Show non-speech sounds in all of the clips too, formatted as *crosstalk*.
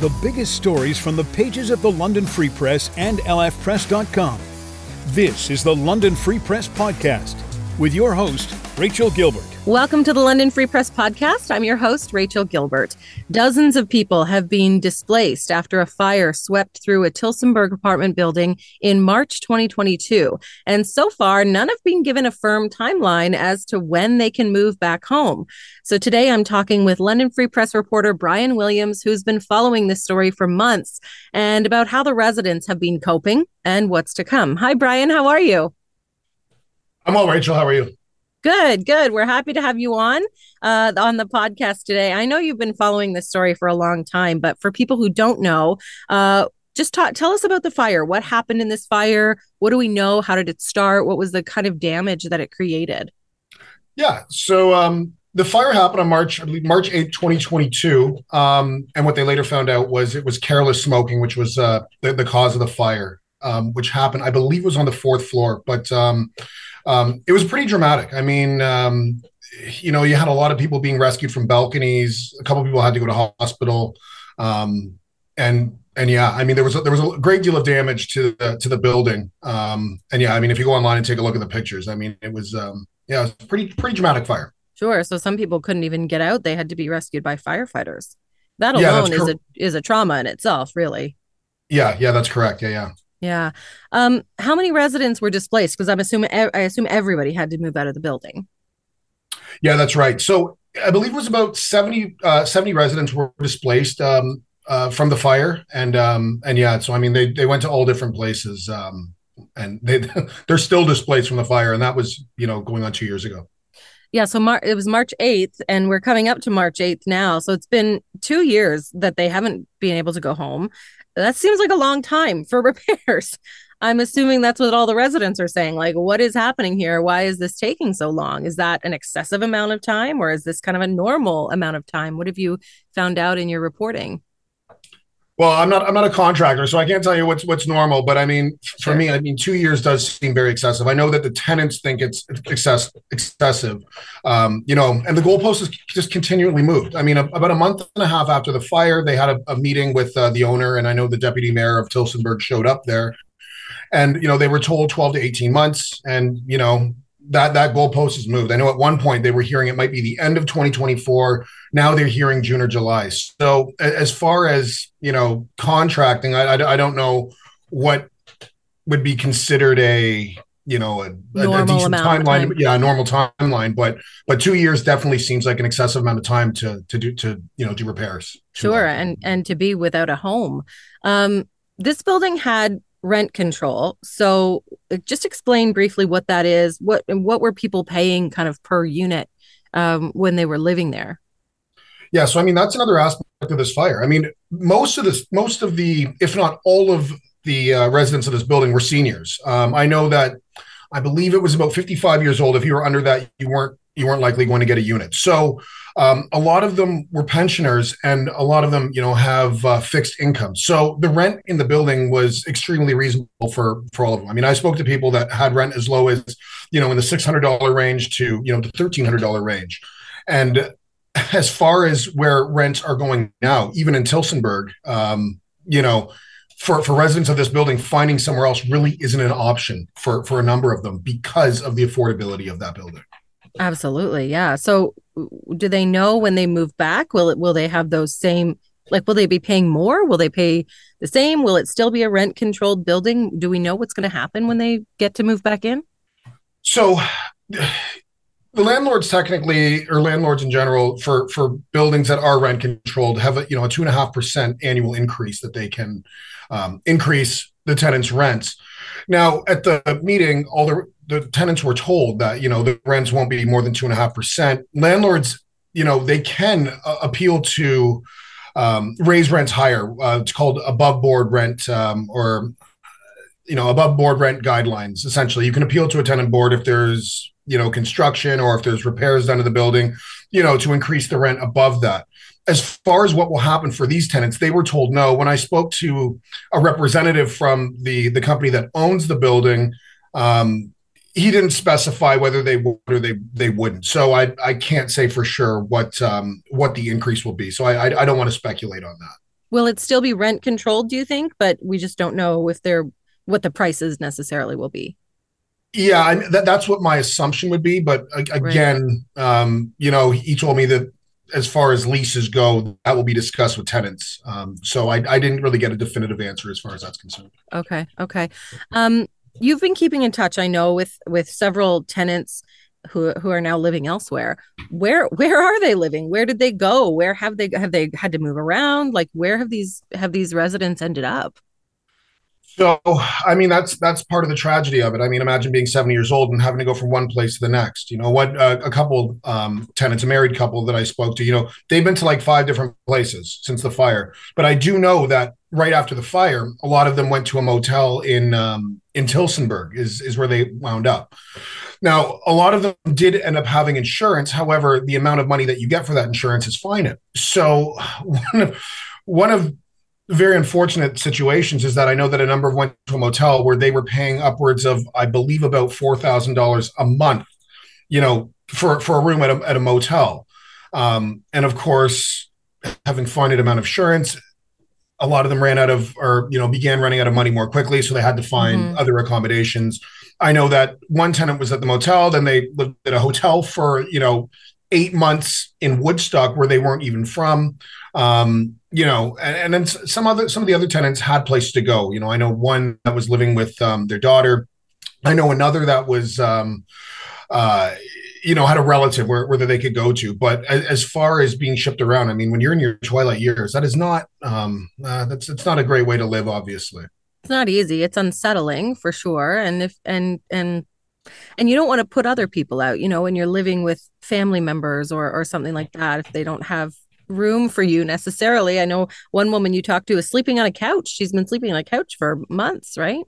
The biggest stories from the pages of the London Free Press and lfpress.com. This is the London Free Press Podcast with your host, Rachel Gilbert. Welcome to the London Free Press Podcast. I'm your host, Rachel Gilbert. Dozens of people have been displaced after a fire swept through a Tillsonburg apartment building in March 2022. And so far, none have been given a firm timeline as to when they can move back home. So today I'm talking with London Free Press reporter Brian Williams, who's been following this story for months, and about how the residents have been coping and what's to come. Hi, Brian. How are you? I'm well, Rachel. How are you? Good, good. We're happy to have you on uh, on the podcast today. I know you've been following this story for a long time, but for people who don't know, uh, just talk, tell us about the fire. What happened in this fire? What do we know? How did it start? What was the kind of damage that it created? Yeah. So um, the fire happened on March, March 8, 2022. Um, and what they later found out was it was careless smoking, which was uh, the, the cause of the fire, um, which happened, I believe, was on the fourth floor. But um, it was pretty dramatic. I mean, um, you know, you had a lot of people being rescued from balconies. A couple people had to go to hospital, um, and and yeah, I mean, there was a, there was a great deal of damage to the to the building. Um, and yeah, I mean, if you go online and take a look at the pictures, I mean, it was um, yeah, it was pretty pretty dramatic fire. Sure. So some people couldn't even get out; they had to be rescued by firefighters. That alone yeah, is a is a trauma in itself, really. Yeah, yeah, that's correct. Yeah, yeah. Yeah. Um, how many residents were displaced? Because I'm assuming I assume everybody had to move out of the building. Yeah, that's right. So I believe it was about 70, uh, 70 residents were displaced um, uh, from the fire, and um, and yeah, so I mean they they went to all different places, um, and they *laughs* they're still displaced from the fire, and that was you know going on two years ago. Yeah, so Mar- it was March 8th, and we're coming up to March 8th now. So it's been two years that they haven't been able to go home. That seems like a long time for *laughs* repairs. I'm assuming that's what all the residents are saying. Like, what is happening here? Why is this taking so long? Is that an excessive amount of time or is this kind of a normal amount of time? What have you found out in your reporting? Well, I'm not I'm not a contractor, so I can't tell you what's what's normal. But I mean, for sure. me, I mean, two years does seem very excessive. I know that the tenants think it's excess, excessive, um, you know, and the goalpost is just continually moved. I mean, a, about a month and a half after the fire, they had a, a meeting with uh, the owner, and I know the deputy mayor of Tillsonburg showed up there, and you know, they were told 12 to 18 months, and you know, that that goalpost is moved. I know at one point they were hearing it might be the end of 2024. Now they're hearing June or July. So as far as you know, contracting, I, I, I don't know what would be considered a you know a, a, a decent timeline. Time. Yeah, a normal timeline. But but two years definitely seems like an excessive amount of time to to do to you know do repairs. Sure, and and to be without a home. Um, this building had rent control. So uh, just explain briefly what that is. What what were people paying kind of per unit um, when they were living there? Yeah, so I mean that's another aspect of this fire. I mean, most of this, most of the, if not all of the uh, residents of this building were seniors. Um, I know that I believe it was about 55 years old. If you were under that, you weren't you weren't likely going to get a unit. So um, a lot of them were pensioners, and a lot of them, you know, have uh, fixed income. So the rent in the building was extremely reasonable for for all of them. I mean, I spoke to people that had rent as low as, you know, in the six hundred dollar range to you know the thirteen hundred dollar range, and as far as where rents are going now, even in Tillsonburg, um, you know, for, for residents of this building, finding somewhere else really isn't an option for, for a number of them because of the affordability of that building. Absolutely. Yeah. So do they know when they move back? Will it will they have those same like will they be paying more? Will they pay the same? Will it still be a rent controlled building? Do we know what's going to happen when they get to move back in? So the landlords technically or landlords in general for for buildings that are rent controlled have a you know a two and a half percent annual increase that they can um, increase the tenants rents now at the meeting all the the tenants were told that you know the rents won't be more than two and a half percent. Landlords, you know, they can uh, appeal to um, raise rents higher. Uh, it's called above board rent um, or you know above board rent guidelines. Essentially, you can appeal to a tenant board if there's you know construction or if there's repairs done to the building, you know, to increase the rent above that. As far as what will happen for these tenants, they were told no. When I spoke to a representative from the the company that owns the building, um, he didn't specify whether they would or they they wouldn't. So I I can't say for sure what um what the increase will be. So I I, I don't want to speculate on that. Will it still be rent controlled, do you think? But we just don't know if they're what the prices necessarily will be. Yeah, I, that, that's what my assumption would be. But again, right. um, you know, he told me that as far as leases go, that will be discussed with tenants. Um, so I, I, didn't really get a definitive answer as far as that's concerned. Okay, okay. Um, you've been keeping in touch, I know, with with several tenants who who are now living elsewhere. Where where are they living? Where did they go? Where have they have they had to move around? Like where have these have these residents ended up? So, I mean, that's that's part of the tragedy of it. I mean, imagine being 70 years old and having to go from one place to the next. You know, what uh, a couple um, tenants, a married couple that I spoke to, you know, they've been to like five different places since the fire. But I do know that right after the fire, a lot of them went to a motel in um, in Tillsonburg, is is where they wound up. Now, a lot of them did end up having insurance. However, the amount of money that you get for that insurance is finite. So, *laughs* one of one of very unfortunate situations is that I know that a number of went to a motel where they were paying upwards of, I believe, about four thousand dollars a month, you know, for for a room at a at a motel, um, and of course, having finite amount of insurance, a lot of them ran out of or you know began running out of money more quickly, so they had to find mm-hmm. other accommodations. I know that one tenant was at the motel, then they lived at a hotel for you know eight months in Woodstock where they weren't even from. Um, you know, and, and, then some other some of the other tenants had places to go. You know, I know one that was living with um, their daughter. I know another that was, um, uh, you know, had a relative where, where they could go to. But as, as, far as being shipped around, I mean, when you're in your twilight years, that is not um, uh, that's it's not a great way to live. Obviously, it's not easy. It's unsettling for sure. And if and and and you don't want to put other people out. You know, when you're living with family members or or something like that, if they don't have room for you necessarily. I know one woman you talked to is sleeping on a couch. She's been sleeping on a couch for months, right?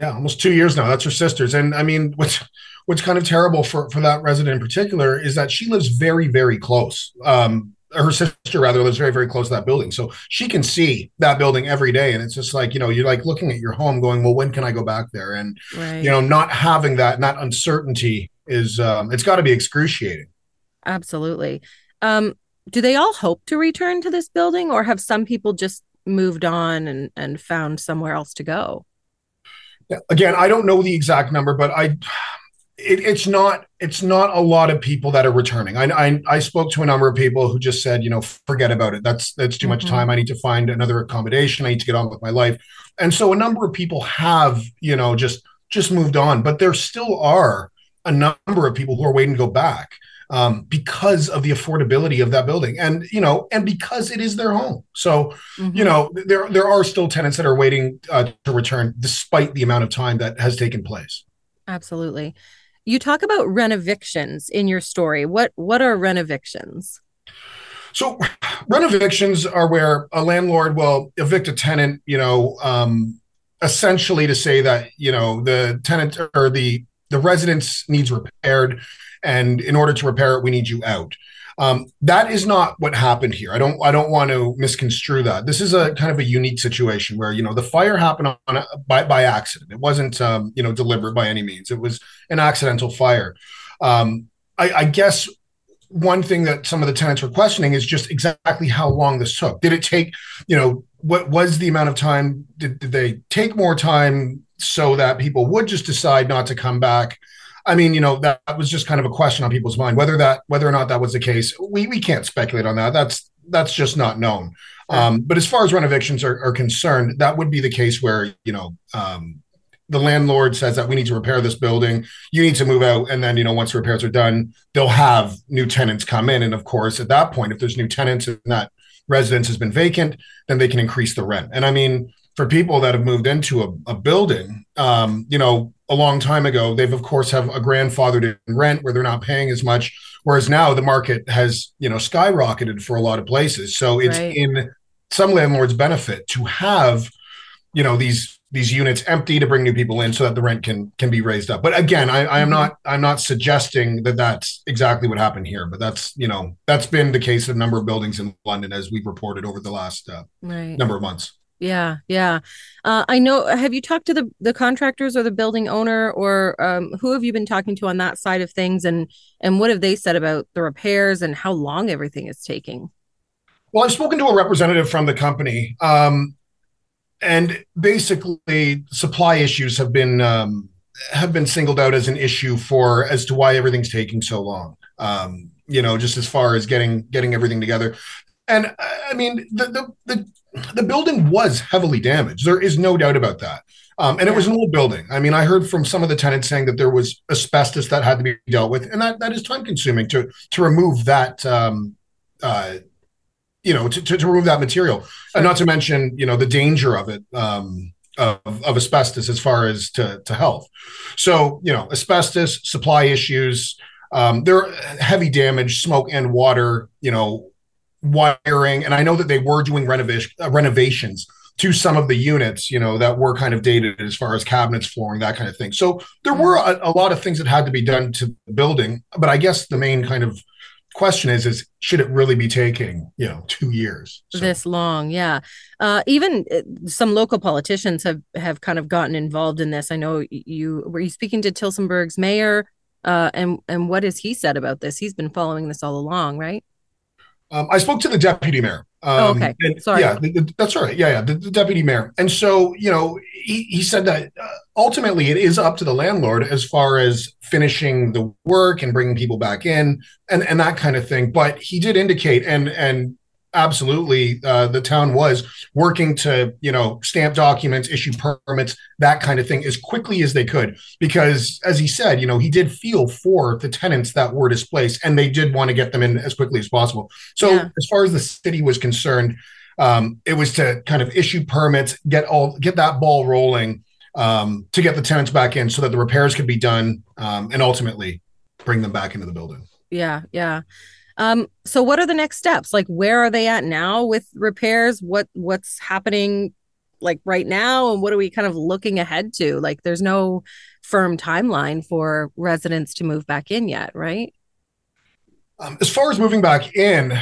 Yeah, almost two years now. That's her sister's. And I mean, what's what's kind of terrible for for that resident in particular is that she lives very, very close. Um, her sister rather lives very, very close to that building. So she can see that building every day. And it's just like, you know, you're like looking at your home going, well, when can I go back there? And, right. you know, not having that, that uncertainty is, um, it's got to be excruciating. Absolutely. Um, do they all hope to return to this building or have some people just moved on and, and found somewhere else to go? Again, I don't know the exact number, but I it, it's not it's not a lot of people that are returning. I, I, I spoke to a number of people who just said, you know, forget about it. That's that's too mm-hmm. much time. I need to find another accommodation. I need to get on with my life. And so a number of people have, you know, just just moved on, but there still are a number of people who are waiting to go back um, because of the affordability of that building, and you know, and because it is their home. So, mm-hmm. you know, there there are still tenants that are waiting uh, to return, despite the amount of time that has taken place. Absolutely. You talk about renovictions in your story. What what are renovictions? So, renovictions are where a landlord will evict a tenant, you know, um, essentially to say that you know the tenant or the the residence needs repaired and in order to repair it, we need you out. Um, that is not what happened here. I don't I don't want to misconstrue that. This is a kind of a unique situation where you know the fire happened on a, by by accident. It wasn't um, you know deliberate by any means. It was an accidental fire. Um, I, I guess one thing that some of the tenants were questioning is just exactly how long this took. Did it take you know what was the amount of time? Did, did they take more time so that people would just decide not to come back? I mean, you know, that, that, was just kind of a question on people's mind. Whether that, whether or not that was the case, we we can't speculate on that. That's that's just not known. Um, but as far as renovictions are, are, concerned, that would be the case where you know um, the landlord says that we need to repair this building, you need to move out, and then you know once the repairs are done, they'll have new tenants come in, and of course at that point, if there's new tenants and that residence has been vacant, then they can increase the rent. And I mean, for people that have moved into a, a building, um, you know, a long time ago, they've of course have a grandfathered in rent where they're not paying as much. Whereas now the market has, you know, skyrocketed for a lot of places. So it's right. in some landlords' benefit to have, you know, these these units empty to bring new people in so that the rent can can be raised up. But again, I, I am mm-hmm. not I'm not suggesting that that's exactly what happened here. But that's you know that's been the case of a number of buildings in London as we've reported over the last uh, right. number of months. Yeah, yeah. Uh, I know. Have you talked to the the contractors or the building owner, or um, who have you been talking to on that side of things? And and what have they said about the repairs and how long everything is taking? Well, I've spoken to a representative from the company, um, and basically, supply issues have been um, have been singled out as an issue for as to why everything's taking so long. Um, you know, just as far as getting getting everything together. And I mean, the the the, the building was heavily damaged. There is no doubt about that. Um, and it was an old building. I mean, I heard from some of the tenants saying that there was asbestos that had to be dealt with, and that, that is time consuming to to remove that. Um, uh, you know, to, to, to, remove that material, and not to mention, you know, the danger of it. Um, of, of asbestos as far as to, to health. So, you know, asbestos, supply issues, um, there heavy damage, smoke and water, you know, wiring. And I know that they were doing renovation, uh, renovations to some of the units, you know, that were kind of dated as far as cabinets, flooring, that kind of thing. So there were a, a lot of things that had to be done to the building. But I guess the main kind of question is is should it really be taking you know two years so. this long yeah uh, even uh, some local politicians have have kind of gotten involved in this i know you were you speaking to tillsonburg's mayor uh, and and what has he said about this he's been following this all along right um, i spoke to the deputy mayor um, oh, okay. Sorry. Yeah, the, the, that's all right. Yeah, yeah. The, the, deputy mayor, and so you know, he, he said that uh, ultimately it is up to the landlord as far as finishing the work and bringing people back in and and that kind of thing. But he did indicate, and and absolutely uh, the town was working to you know stamp documents issue permits that kind of thing as quickly as they could. Because as he said you know he did feel for the tenants that were displaced and they did want to get them in as quickly as possible. So yeah. as far as the city was concerned um, it was to kind of issue permits get all get that ball rolling um, to get the tenants back in so that the repairs could be done um, and ultimately bring them back into the building. Yeah yeah um, so what are the next steps? Like where are they at now with repairs? What what's happening like right now and what are we kind of looking ahead to? Like there's no firm timeline for residents to move back in yet, right? Um, as far as moving back in,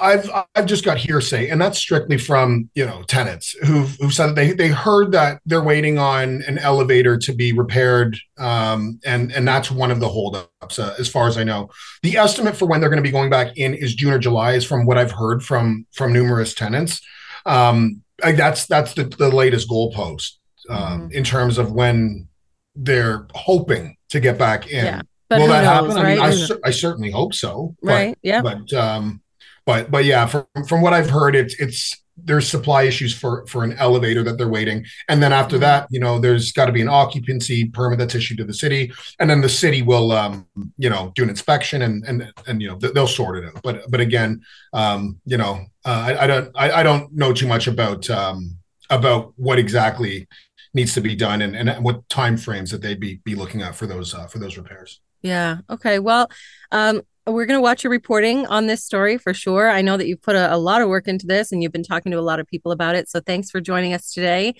I've I've just got hearsay, and that's strictly from you know tenants who've who said they they heard that they're waiting on an elevator to be repaired, um, and and that's one of the holdups, uh, as far as I know. The estimate for when they're going to be going back in is June or July, is from what I've heard from from numerous tenants. Um, that's that's the, the latest goalpost um, mm-hmm. in terms of when they're hoping to get back in. Yeah. But Will that knows, happen? Right? I mean, I, I, certainly hope so. But, right. Yeah. But um, but but yeah, from from what I've heard, it's it's there's supply issues for for an elevator that they're waiting, and then after mm-hmm. that, you know, there's got to be an occupancy permit that's issued to the city, and then the city will, um, you know, do an inspection and and and you know they'll sort it out. But but again, um, you know, uh, I, I don't I, I don't know too much about um about what exactly needs to be done and, and what time frames that they'd be be looking at for those uh, for those repairs. Yeah. Okay. Well, um, we're going to watch your reporting on this story for sure. I know that you've put a, a, lot of work into this and you've been talking to a lot of people about it. So thanks for joining us today.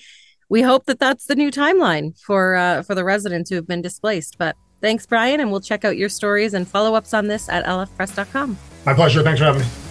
We hope that that's the new timeline for uh, for the residents who have been displaced. But thanks, Brian, and we'll check out your stories and follow ups on this at lfpress.com. My pleasure. Thanks for having me.